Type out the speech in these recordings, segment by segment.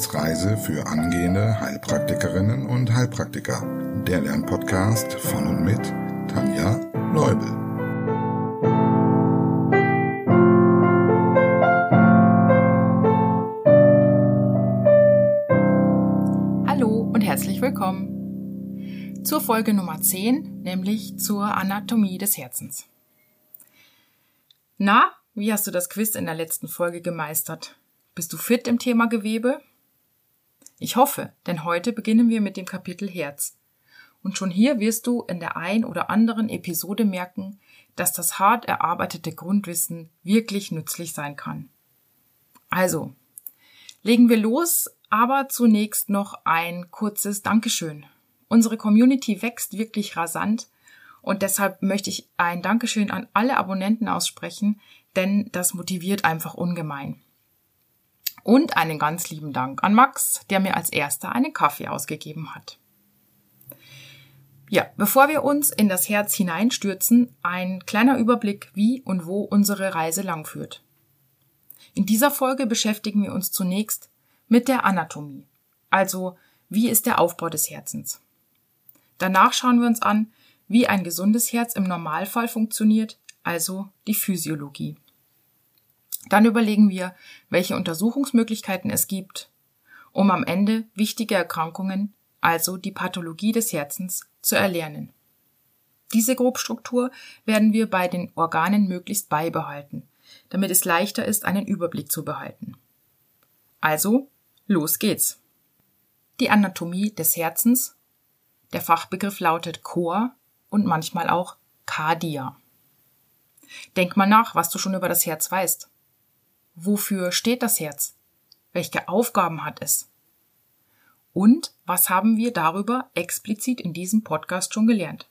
Herzensreise für angehende Heilpraktikerinnen und Heilpraktiker. Der Lernpodcast von und mit Tanja Leubel. Hallo und herzlich willkommen zur Folge Nummer 10, nämlich zur Anatomie des Herzens. Na, wie hast du das Quiz in der letzten Folge gemeistert? Bist du fit im Thema Gewebe? Ich hoffe, denn heute beginnen wir mit dem Kapitel Herz. Und schon hier wirst du in der ein oder anderen Episode merken, dass das hart erarbeitete Grundwissen wirklich nützlich sein kann. Also, legen wir los, aber zunächst noch ein kurzes Dankeschön. Unsere Community wächst wirklich rasant und deshalb möchte ich ein Dankeschön an alle Abonnenten aussprechen, denn das motiviert einfach ungemein. Und einen ganz lieben Dank an Max, der mir als erster einen Kaffee ausgegeben hat. Ja, bevor wir uns in das Herz hineinstürzen, ein kleiner Überblick, wie und wo unsere Reise langführt. In dieser Folge beschäftigen wir uns zunächst mit der Anatomie, also wie ist der Aufbau des Herzens. Danach schauen wir uns an, wie ein gesundes Herz im Normalfall funktioniert, also die Physiologie. Dann überlegen wir, welche Untersuchungsmöglichkeiten es gibt, um am Ende wichtige Erkrankungen, also die Pathologie des Herzens, zu erlernen. Diese Grobstruktur werden wir bei den Organen möglichst beibehalten, damit es leichter ist, einen Überblick zu behalten. Also, los geht's. Die Anatomie des Herzens. Der Fachbegriff lautet Chor und manchmal auch Cardia. Denk mal nach, was du schon über das Herz weißt. Wofür steht das Herz? Welche Aufgaben hat es? Und was haben wir darüber explizit in diesem Podcast schon gelernt?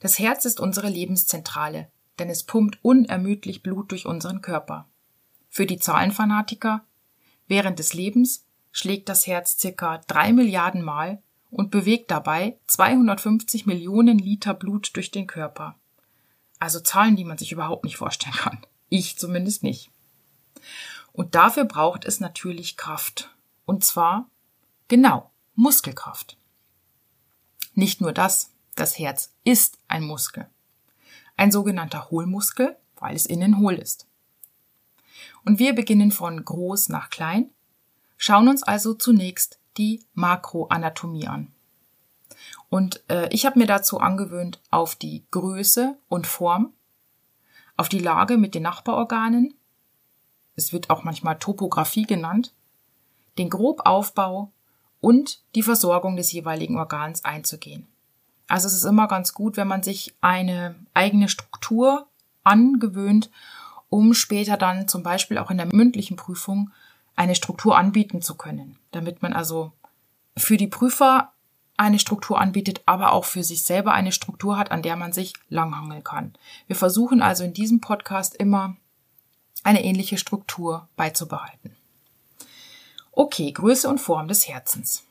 Das Herz ist unsere Lebenszentrale, denn es pumpt unermüdlich Blut durch unseren Körper. Für die Zahlenfanatiker während des Lebens schlägt das Herz circa drei Milliarden Mal und bewegt dabei 250 Millionen Liter Blut durch den Körper. Also Zahlen, die man sich überhaupt nicht vorstellen kann. Ich zumindest nicht. Und dafür braucht es natürlich Kraft. Und zwar, genau, Muskelkraft. Nicht nur das, das Herz ist ein Muskel. Ein sogenannter Hohlmuskel, weil es innen hohl ist. Und wir beginnen von groß nach klein, schauen uns also zunächst die Makroanatomie an. Und äh, ich habe mir dazu angewöhnt, auf die Größe und Form auf die Lage mit den Nachbarorganen, es wird auch manchmal Topographie genannt, den Grobaufbau und die Versorgung des jeweiligen Organs einzugehen. Also es ist immer ganz gut, wenn man sich eine eigene Struktur angewöhnt, um später dann zum Beispiel auch in der mündlichen Prüfung eine Struktur anbieten zu können, damit man also für die Prüfer eine Struktur anbietet, aber auch für sich selber eine Struktur hat, an der man sich langhangeln kann. Wir versuchen also in diesem Podcast immer eine ähnliche Struktur beizubehalten. Okay, Größe und Form des Herzens.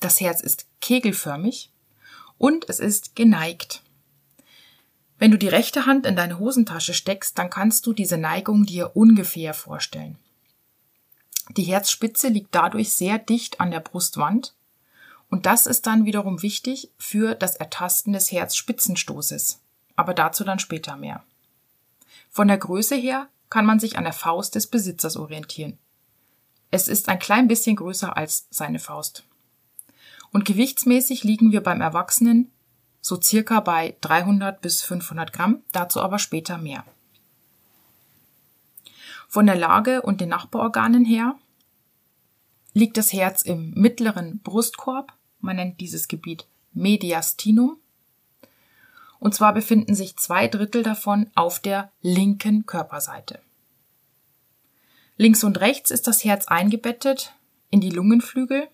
Das Herz ist kegelförmig und es ist geneigt. Wenn du die rechte Hand in deine Hosentasche steckst, dann kannst du diese Neigung dir ungefähr vorstellen. Die Herzspitze liegt dadurch sehr dicht an der Brustwand und das ist dann wiederum wichtig für das Ertasten des Herzspitzenstoßes. Aber dazu dann später mehr. Von der Größe her kann man sich an der Faust des Besitzers orientieren. Es ist ein klein bisschen größer als seine Faust. Und gewichtsmäßig liegen wir beim Erwachsenen so circa bei 300 bis 500 Gramm, dazu aber später mehr. Von der Lage und den Nachbarorganen her liegt das Herz im mittleren Brustkorb man nennt dieses Gebiet Mediastinum. Und zwar befinden sich zwei Drittel davon auf der linken Körperseite. Links und rechts ist das Herz eingebettet in die Lungenflügel.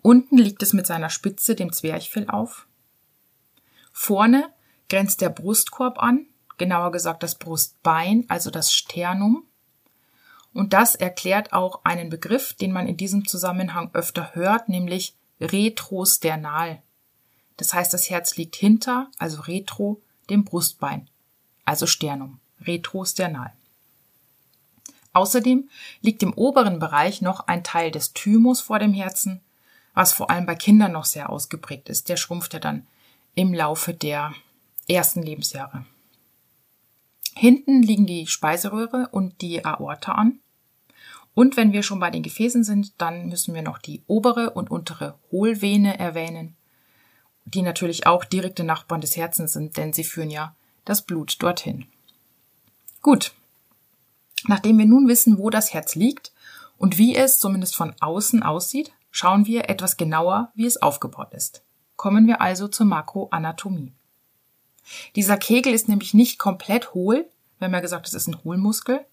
Unten liegt es mit seiner Spitze dem Zwerchfell auf. Vorne grenzt der Brustkorb an, genauer gesagt das Brustbein, also das Sternum. Und das erklärt auch einen Begriff, den man in diesem Zusammenhang öfter hört, nämlich retrosternal. Das heißt, das Herz liegt hinter, also retro, dem Brustbein, also Sternum, retrosternal. Außerdem liegt im oberen Bereich noch ein Teil des Thymus vor dem Herzen, was vor allem bei Kindern noch sehr ausgeprägt ist. Der schrumpft ja dann im Laufe der ersten Lebensjahre. Hinten liegen die Speiseröhre und die Aorta an. Und wenn wir schon bei den Gefäßen sind, dann müssen wir noch die obere und untere Hohlvene erwähnen, die natürlich auch direkte Nachbarn des Herzens sind, denn sie führen ja das Blut dorthin. Gut. Nachdem wir nun wissen, wo das Herz liegt und wie es zumindest von außen aussieht, schauen wir etwas genauer, wie es aufgebaut ist. Kommen wir also zur Makroanatomie. Dieser Kegel ist nämlich nicht komplett hohl, haben ja gesagt, es ist ein Hohlmuskel,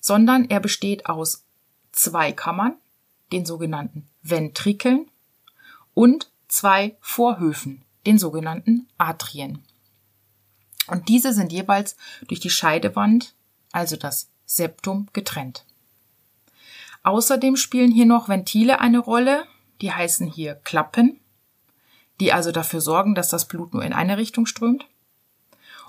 sondern er besteht aus zwei Kammern, den sogenannten Ventrikeln, und zwei Vorhöfen, den sogenannten Atrien. Und diese sind jeweils durch die Scheidewand, also das Septum, getrennt. Außerdem spielen hier noch Ventile eine Rolle, die heißen hier Klappen, die also dafür sorgen, dass das Blut nur in eine Richtung strömt.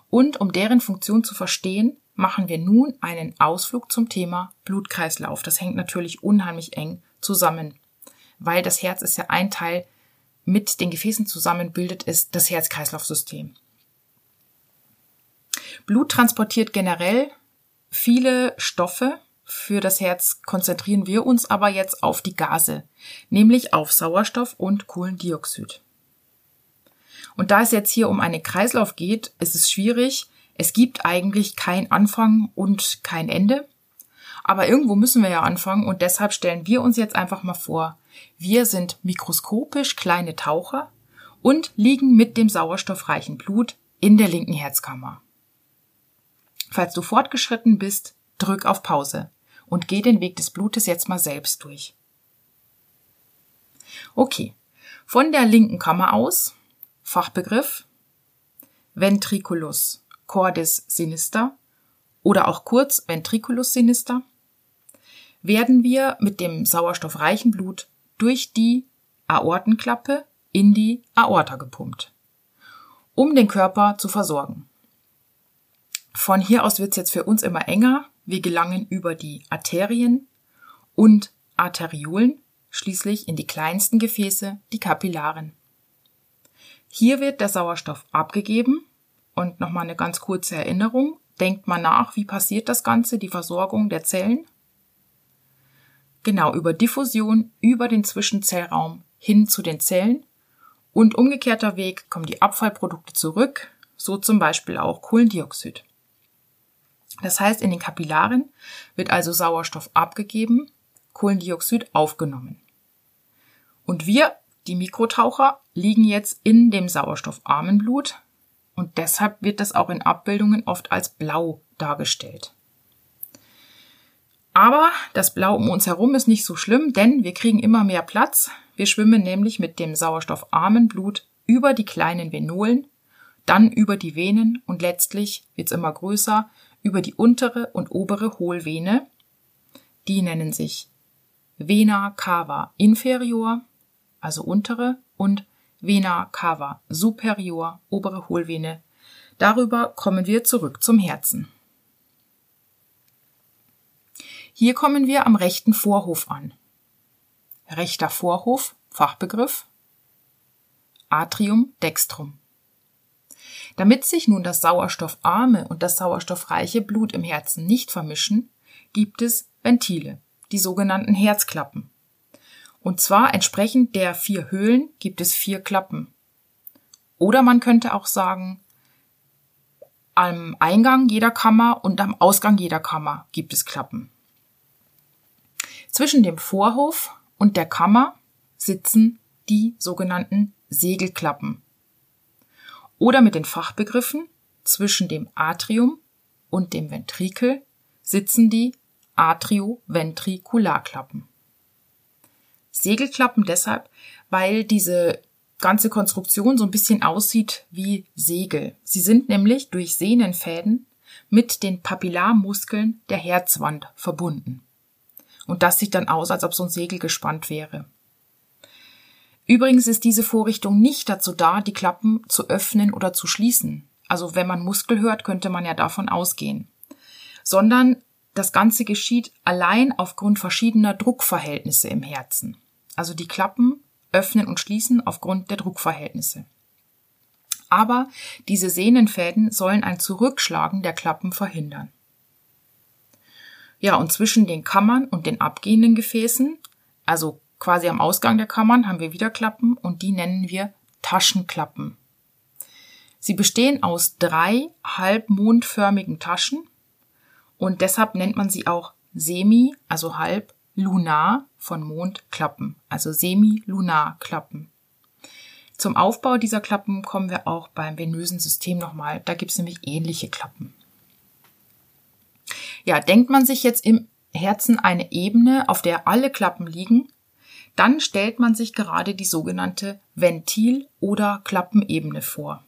Und um deren Funktion zu verstehen, machen wir nun einen Ausflug zum Thema Blutkreislauf. Das hängt natürlich unheimlich eng zusammen, weil das Herz ist ja ein Teil mit den Gefäßen zusammen bildet es das Herz-Kreislauf-System. Blut transportiert generell viele Stoffe. Für das Herz konzentrieren wir uns aber jetzt auf die Gase, nämlich auf Sauerstoff und Kohlendioxid. Und da es jetzt hier um einen Kreislauf geht, ist es schwierig. Es gibt eigentlich kein Anfang und kein Ende. Aber irgendwo müssen wir ja anfangen und deshalb stellen wir uns jetzt einfach mal vor, wir sind mikroskopisch kleine Taucher und liegen mit dem sauerstoffreichen Blut in der linken Herzkammer. Falls du fortgeschritten bist, drück auf Pause und geh den Weg des Blutes jetzt mal selbst durch. Okay, von der linken Kammer aus, Fachbegriff, Ventriculus cordis sinister oder auch kurz Ventriculus sinister, werden wir mit dem sauerstoffreichen Blut durch die Aortenklappe in die Aorta gepumpt, um den Körper zu versorgen. Von hier aus wird es jetzt für uns immer enger. Wir gelangen über die Arterien und Arteriolen schließlich in die kleinsten Gefäße, die Kapillaren. Hier wird der Sauerstoff abgegeben und nochmal eine ganz kurze Erinnerung. Denkt mal nach, wie passiert das Ganze, die Versorgung der Zellen? Genau, über Diffusion, über den Zwischenzellraum hin zu den Zellen und umgekehrter Weg kommen die Abfallprodukte zurück, so zum Beispiel auch Kohlendioxid. Das heißt, in den Kapillaren wird also Sauerstoff abgegeben, Kohlendioxid aufgenommen. Und wir, die Mikrotaucher, liegen jetzt in dem sauerstoffarmen Blut und deshalb wird das auch in Abbildungen oft als blau dargestellt. Aber das Blau um uns herum ist nicht so schlimm, denn wir kriegen immer mehr Platz. Wir schwimmen nämlich mit dem sauerstoffarmen Blut über die kleinen Venolen, dann über die Venen und letztlich wird's immer größer über die untere und obere Hohlvene. Die nennen sich Vena cava inferior, also untere, und Vena cava superior, obere Hohlvene. Darüber kommen wir zurück zum Herzen. Hier kommen wir am rechten Vorhof an. Rechter Vorhof, Fachbegriff. Atrium dextrum. Damit sich nun das sauerstoffarme und das sauerstoffreiche Blut im Herzen nicht vermischen, gibt es Ventile, die sogenannten Herzklappen. Und zwar entsprechend der vier Höhlen gibt es vier Klappen. Oder man könnte auch sagen, am Eingang jeder Kammer und am Ausgang jeder Kammer gibt es Klappen. Zwischen dem Vorhof und der Kammer sitzen die sogenannten Segelklappen oder mit den Fachbegriffen zwischen dem Atrium und dem Ventrikel sitzen die Atrioventrikularklappen. Segelklappen deshalb, weil diese ganze Konstruktion so ein bisschen aussieht wie Segel. Sie sind nämlich durch Sehnenfäden mit den Papillarmuskeln der Herzwand verbunden. Und das sieht dann aus, als ob so ein Segel gespannt wäre. Übrigens ist diese Vorrichtung nicht dazu da, die Klappen zu öffnen oder zu schließen. Also wenn man Muskel hört, könnte man ja davon ausgehen. Sondern das Ganze geschieht allein aufgrund verschiedener Druckverhältnisse im Herzen. Also die Klappen öffnen und schließen aufgrund der Druckverhältnisse. Aber diese Sehnenfäden sollen ein Zurückschlagen der Klappen verhindern. Ja, und zwischen den Kammern und den abgehenden Gefäßen, also quasi am Ausgang der Kammern, haben wir wieder Klappen und die nennen wir Taschenklappen. Sie bestehen aus drei halbmondförmigen Taschen und deshalb nennt man sie auch semi, also halb, lunar von Mondklappen, also semi-lunar-Klappen. Zum Aufbau dieser Klappen kommen wir auch beim venösen System nochmal. Da gibt es nämlich ähnliche Klappen. Ja, denkt man sich jetzt im Herzen eine Ebene, auf der alle Klappen liegen, dann stellt man sich gerade die sogenannte Ventil- oder Klappenebene vor.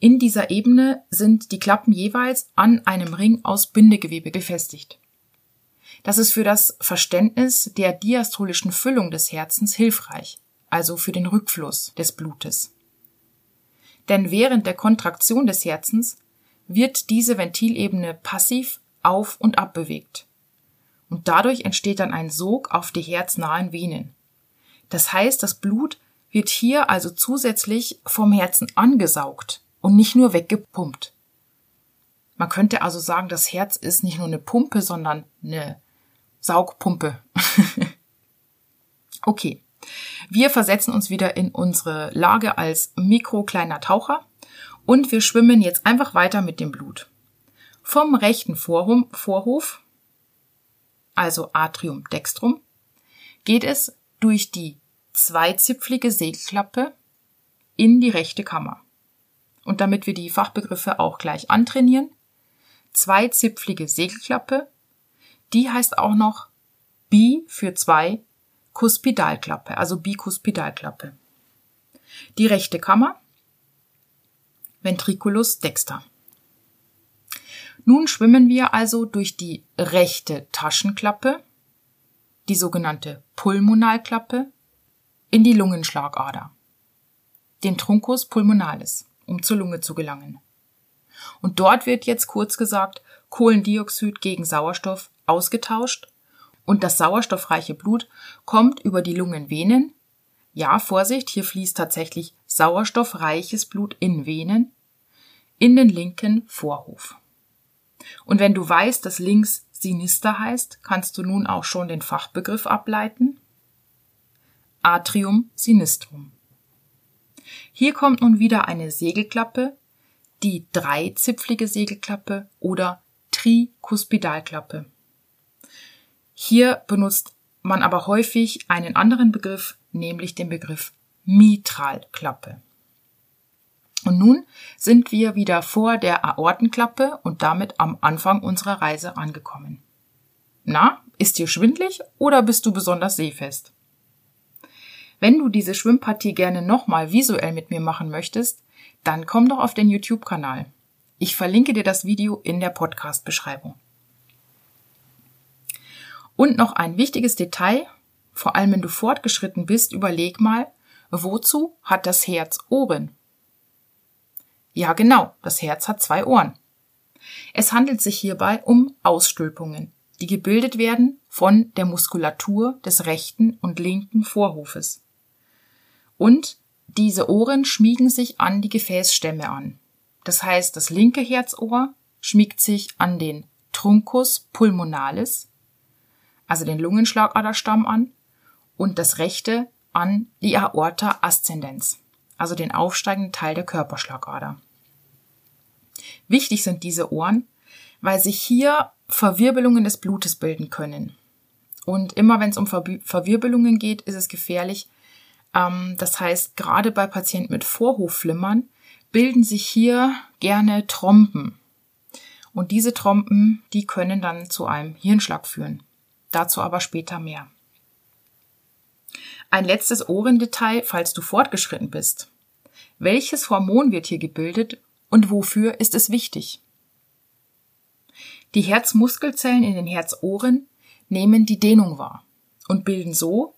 In dieser Ebene sind die Klappen jeweils an einem Ring aus Bindegewebe befestigt. Das ist für das Verständnis der diastolischen Füllung des Herzens hilfreich, also für den Rückfluss des Blutes. Denn während der Kontraktion des Herzens wird diese Ventilebene passiv auf und ab bewegt. Und dadurch entsteht dann ein Sog auf die herznahen Venen. Das heißt, das Blut wird hier also zusätzlich vom Herzen angesaugt und nicht nur weggepumpt. Man könnte also sagen, das Herz ist nicht nur eine Pumpe, sondern eine Saugpumpe. okay. Wir versetzen uns wieder in unsere Lage als mikrokleiner Taucher und wir schwimmen jetzt einfach weiter mit dem Blut. Vom rechten Vorhof, also Atrium dextrum, geht es durch die zweizipflige Segelklappe in die rechte Kammer und damit wir die Fachbegriffe auch gleich antrainieren, zweizipflige Segelklappe, die heißt auch noch Bi für zwei Kuspidalklappe, also Bikuspidalklappe. Die rechte Kammer, Ventriculus dexter. Nun schwimmen wir also durch die rechte Taschenklappe, die sogenannte Pulmonalklappe, in die Lungenschlagader, den Truncus pulmonalis um zur Lunge zu gelangen. Und dort wird jetzt kurz gesagt Kohlendioxid gegen Sauerstoff ausgetauscht und das sauerstoffreiche Blut kommt über die Lungenvenen. Ja, Vorsicht, hier fließt tatsächlich sauerstoffreiches Blut in Venen in den linken Vorhof. Und wenn du weißt, dass links Sinister heißt, kannst du nun auch schon den Fachbegriff ableiten. Atrium sinistrum. Hier kommt nun wieder eine Segelklappe, die dreizipflige Segelklappe oder Trikuspidalklappe. Hier benutzt man aber häufig einen anderen Begriff, nämlich den Begriff Mitralklappe. Und nun sind wir wieder vor der Aortenklappe und damit am Anfang unserer Reise angekommen. Na, ist dir schwindlig oder bist du besonders seefest? Wenn du diese Schwimmpartie gerne nochmal visuell mit mir machen möchtest, dann komm doch auf den YouTube-Kanal. Ich verlinke dir das Video in der Podcast-Beschreibung. Und noch ein wichtiges Detail, vor allem wenn du fortgeschritten bist, überleg mal, wozu hat das Herz Ohren? Ja, genau, das Herz hat zwei Ohren. Es handelt sich hierbei um Ausstülpungen, die gebildet werden von der Muskulatur des rechten und linken Vorhofes. Und diese Ohren schmiegen sich an die Gefäßstämme an. Das heißt, das linke Herzohr schmiegt sich an den Truncus pulmonalis, also den Lungenschlagaderstamm an, und das rechte an die Aorta ascendens, also den aufsteigenden Teil der Körperschlagader. Wichtig sind diese Ohren, weil sich hier Verwirbelungen des Blutes bilden können. Und immer wenn es um Verwirbelungen geht, ist es gefährlich, ähm, das heißt, gerade bei Patienten mit Vorhofflimmern bilden sich hier gerne Trompen. Und diese Trompen, die können dann zu einem Hirnschlag führen. Dazu aber später mehr. Ein letztes Ohrendetail, falls du fortgeschritten bist. Welches Hormon wird hier gebildet und wofür ist es wichtig? Die Herzmuskelzellen in den Herzohren nehmen die Dehnung wahr und bilden so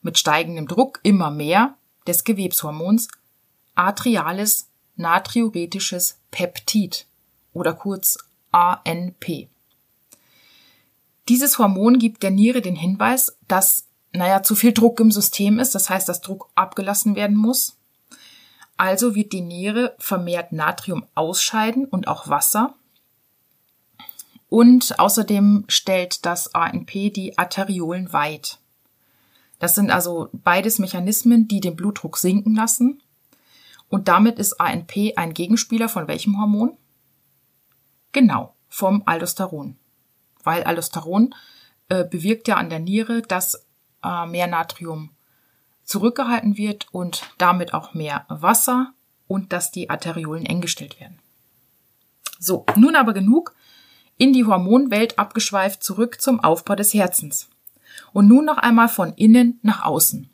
mit steigendem Druck immer mehr des Gewebshormons atriales natriuretisches Peptid oder kurz ANP. Dieses Hormon gibt der Niere den Hinweis, dass, naja, zu viel Druck im System ist, das heißt, dass Druck abgelassen werden muss. Also wird die Niere vermehrt Natrium ausscheiden und auch Wasser. Und außerdem stellt das ANP die Arteriolen weit. Das sind also beides Mechanismen, die den Blutdruck sinken lassen. Und damit ist ANP ein Gegenspieler von welchem Hormon? Genau, vom Aldosteron. Weil Aldosteron äh, bewirkt ja an der Niere, dass äh, mehr Natrium zurückgehalten wird und damit auch mehr Wasser und dass die Arteriolen eng gestellt werden. So, nun aber genug in die Hormonwelt abgeschweift zurück zum Aufbau des Herzens. Und nun noch einmal von innen nach außen.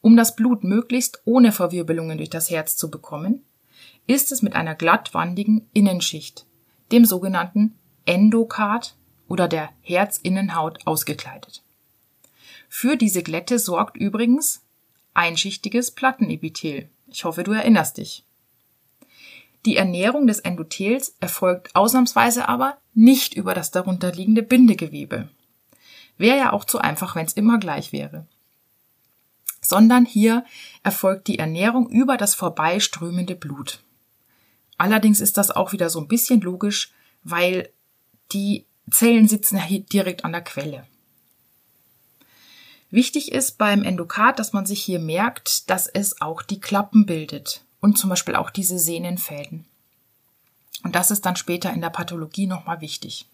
Um das Blut möglichst ohne Verwirbelungen durch das Herz zu bekommen, ist es mit einer glattwandigen Innenschicht, dem sogenannten Endokard oder der Herzinnenhaut ausgekleidet. Für diese Glätte sorgt übrigens einschichtiges Plattenepithel. Ich hoffe, du erinnerst dich. Die Ernährung des Endothels erfolgt ausnahmsweise aber nicht über das darunterliegende Bindegewebe. Wäre ja auch zu einfach, wenn es immer gleich wäre. Sondern hier erfolgt die Ernährung über das vorbeiströmende Blut. Allerdings ist das auch wieder so ein bisschen logisch, weil die Zellen sitzen hier direkt an der Quelle. Wichtig ist beim Endokard, dass man sich hier merkt, dass es auch die Klappen bildet und zum Beispiel auch diese Sehnenfäden. Und das ist dann später in der Pathologie nochmal wichtig.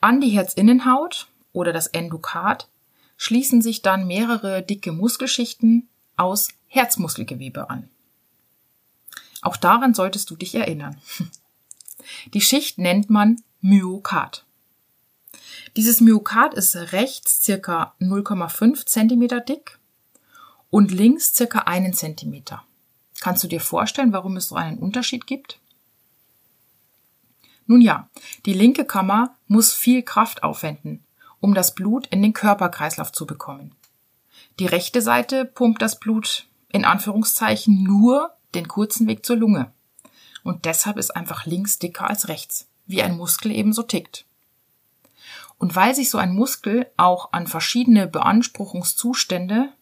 An die Herzinnenhaut oder das Endokard schließen sich dann mehrere dicke Muskelschichten aus Herzmuskelgewebe an. Auch daran solltest du dich erinnern. Die Schicht nennt man Myokard. Dieses Myokard ist rechts circa 0,5 cm dick und links circa einen Zentimeter. Kannst du dir vorstellen, warum es so einen Unterschied gibt? Nun ja, die linke Kammer muss viel Kraft aufwenden, um das Blut in den Körperkreislauf zu bekommen. Die rechte Seite pumpt das Blut in Anführungszeichen nur den kurzen Weg zur Lunge. Und deshalb ist einfach links dicker als rechts, wie ein Muskel ebenso tickt. Und weil sich so ein Muskel auch an verschiedene Beanspruchungszustände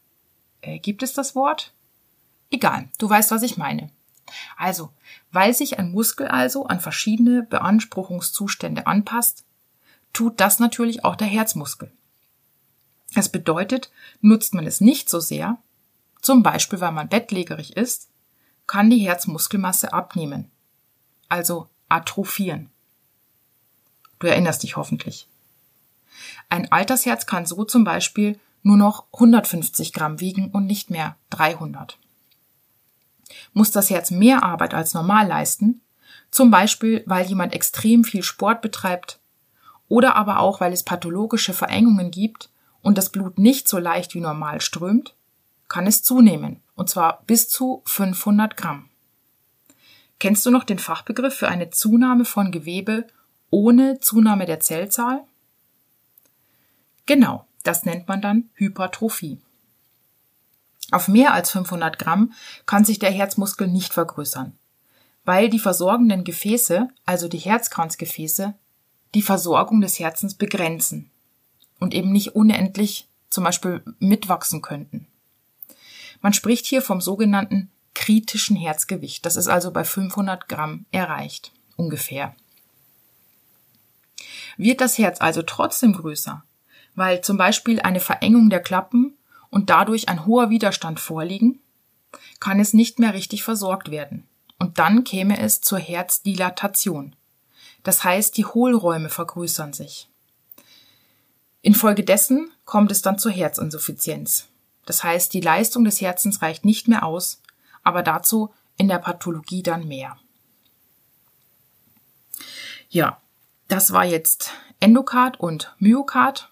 äh, gibt es das Wort? Egal, du weißt, was ich meine. Also, weil sich ein Muskel also an verschiedene Beanspruchungszustände anpasst, tut das natürlich auch der Herzmuskel. Das bedeutet, nutzt man es nicht so sehr, zum Beispiel weil man bettlägerig ist, kann die Herzmuskelmasse abnehmen, also atrophieren. Du erinnerst dich hoffentlich. Ein Altersherz kann so zum Beispiel nur noch 150 Gramm wiegen und nicht mehr 300. Muss das Herz mehr Arbeit als normal leisten, zum Beispiel weil jemand extrem viel Sport betreibt oder aber auch weil es pathologische Verengungen gibt und das Blut nicht so leicht wie normal strömt, kann es zunehmen, und zwar bis zu 500 Gramm. Kennst du noch den Fachbegriff für eine Zunahme von Gewebe ohne Zunahme der Zellzahl? Genau, das nennt man dann Hypertrophie. Auf mehr als 500 Gramm kann sich der Herzmuskel nicht vergrößern, weil die versorgenden Gefäße, also die Herzkranzgefäße, die Versorgung des Herzens begrenzen und eben nicht unendlich zum Beispiel mitwachsen könnten. Man spricht hier vom sogenannten kritischen Herzgewicht. Das ist also bei 500 Gramm erreicht, ungefähr. Wird das Herz also trotzdem größer, weil zum Beispiel eine Verengung der Klappen und dadurch ein hoher Widerstand vorliegen, kann es nicht mehr richtig versorgt werden. Und dann käme es zur Herzdilatation. Das heißt, die Hohlräume vergrößern sich. Infolgedessen kommt es dann zur Herzinsuffizienz. Das heißt, die Leistung des Herzens reicht nicht mehr aus, aber dazu in der Pathologie dann mehr. Ja, das war jetzt Endokard und Myokard.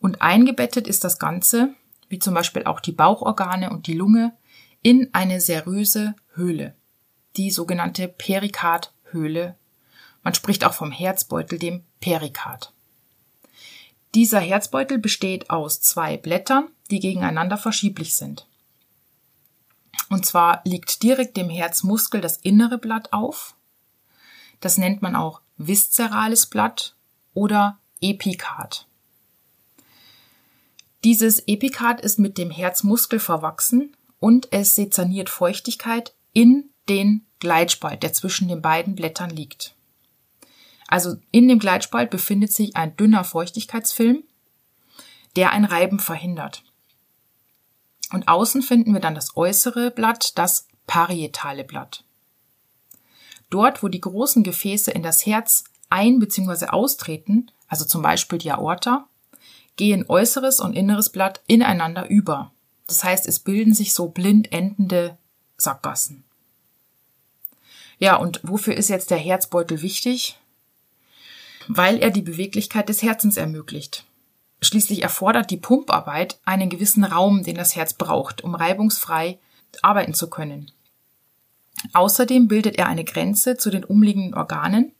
Und eingebettet ist das Ganze, wie zum Beispiel auch die Bauchorgane und die Lunge, in eine seröse Höhle, die sogenannte Perikardhöhle. Man spricht auch vom Herzbeutel, dem Perikard. Dieser Herzbeutel besteht aus zwei Blättern, die gegeneinander verschieblich sind. Und zwar liegt direkt dem Herzmuskel das innere Blatt auf. Das nennt man auch viszerales Blatt oder Epikard. Dieses Epikard ist mit dem Herzmuskel verwachsen und es sezerniert Feuchtigkeit in den Gleitspalt, der zwischen den beiden Blättern liegt. Also in dem Gleitspalt befindet sich ein dünner Feuchtigkeitsfilm, der ein Reiben verhindert. Und außen finden wir dann das äußere Blatt, das parietale Blatt. Dort, wo die großen Gefäße in das Herz ein- bzw. austreten, also zum Beispiel die Aorta, gehen äußeres und inneres Blatt ineinander über. Das heißt, es bilden sich so blind endende Sackgassen. Ja, und wofür ist jetzt der Herzbeutel wichtig? Weil er die Beweglichkeit des Herzens ermöglicht. Schließlich erfordert die Pumparbeit einen gewissen Raum, den das Herz braucht, um reibungsfrei arbeiten zu können. Außerdem bildet er eine Grenze zu den umliegenden Organen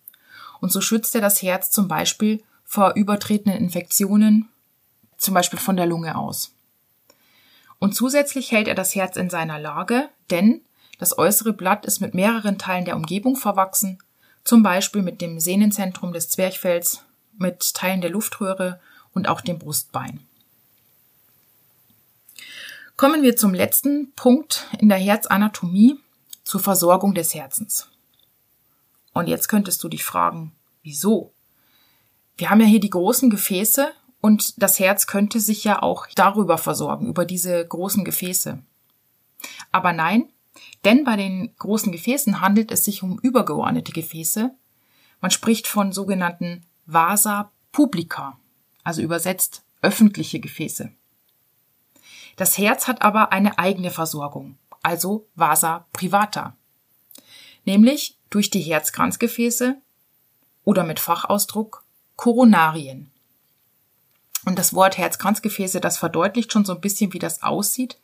und so schützt er das Herz zum Beispiel vor übertretenden Infektionen, zum Beispiel von der Lunge aus. Und zusätzlich hält er das Herz in seiner Lage, denn das äußere Blatt ist mit mehreren Teilen der Umgebung verwachsen, zum Beispiel mit dem Sehnenzentrum des Zwerchfells, mit Teilen der Luftröhre und auch dem Brustbein. Kommen wir zum letzten Punkt in der Herzanatomie, zur Versorgung des Herzens. Und jetzt könntest du dich fragen, wieso? Wir haben ja hier die großen Gefäße und das Herz könnte sich ja auch darüber versorgen, über diese großen Gefäße. Aber nein, denn bei den großen Gefäßen handelt es sich um übergeordnete Gefäße. Man spricht von sogenannten Vasa publica, also übersetzt öffentliche Gefäße. Das Herz hat aber eine eigene Versorgung, also Vasa privata, nämlich durch die Herzkranzgefäße oder mit Fachausdruck Koronarien. Und das Wort Herzkranzgefäße, das verdeutlicht schon so ein bisschen, wie das aussieht,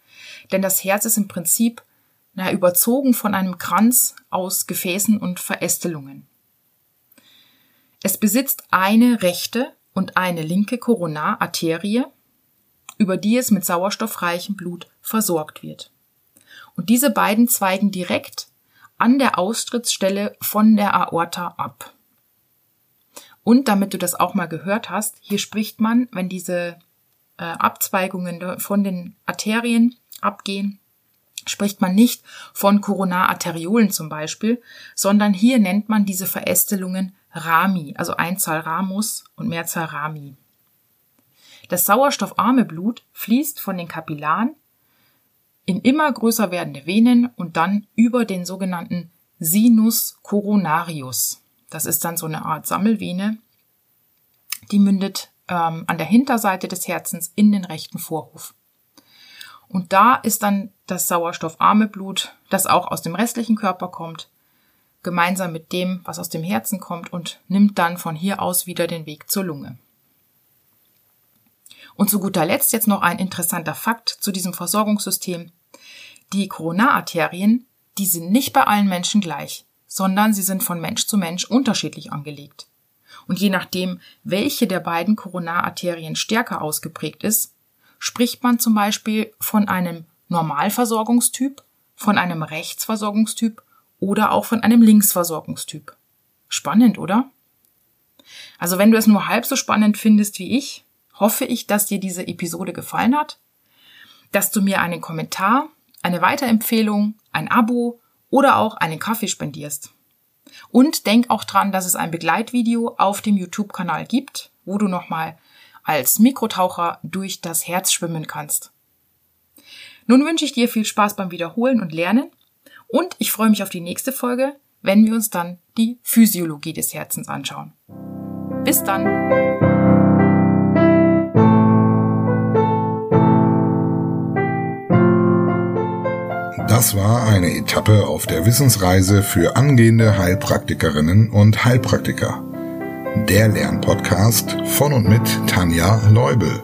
denn das Herz ist im Prinzip na, überzogen von einem Kranz aus Gefäßen und Verästelungen. Es besitzt eine rechte und eine linke Koronararterie, über die es mit sauerstoffreichem Blut versorgt wird. Und diese beiden zweigen direkt an der Austrittsstelle von der Aorta ab. Und damit du das auch mal gehört hast, hier spricht man, wenn diese äh, Abzweigungen von den Arterien abgehen, spricht man nicht von Koronararteriolen zum Beispiel, sondern hier nennt man diese Verästelungen Rami, also Einzahl Ramus und Mehrzahl Rami. Das sauerstoffarme Blut fließt von den Kapillaren in immer größer werdende Venen und dann über den sogenannten Sinus coronarius. Das ist dann so eine Art Sammelvene, die mündet ähm, an der Hinterseite des Herzens in den rechten Vorhof. Und da ist dann das sauerstoffarme Blut, das auch aus dem restlichen Körper kommt, gemeinsam mit dem, was aus dem Herzen kommt und nimmt dann von hier aus wieder den Weg zur Lunge. Und zu guter Letzt jetzt noch ein interessanter Fakt zu diesem Versorgungssystem. Die Koronararterien, die sind nicht bei allen Menschen gleich, sondern sie sind von Mensch zu Mensch unterschiedlich angelegt. Und je nachdem, welche der beiden Koronararterien stärker ausgeprägt ist, spricht man zum Beispiel von einem Normalversorgungstyp, von einem Rechtsversorgungstyp oder auch von einem Linksversorgungstyp. Spannend, oder? Also wenn du es nur halb so spannend findest wie ich, hoffe ich, dass dir diese Episode gefallen hat, dass du mir einen Kommentar, eine Weiterempfehlung, ein Abo oder auch einen Kaffee spendierst. Und denk auch dran, dass es ein Begleitvideo auf dem YouTube-Kanal gibt, wo du nochmal als Mikrotaucher durch das Herz schwimmen kannst. Nun wünsche ich dir viel Spaß beim Wiederholen und Lernen und ich freue mich auf die nächste Folge, wenn wir uns dann die Physiologie des Herzens anschauen. Bis dann! Das war eine Etappe auf der Wissensreise für angehende Heilpraktikerinnen und Heilpraktiker. Der Lernpodcast von und mit Tanja Leubel.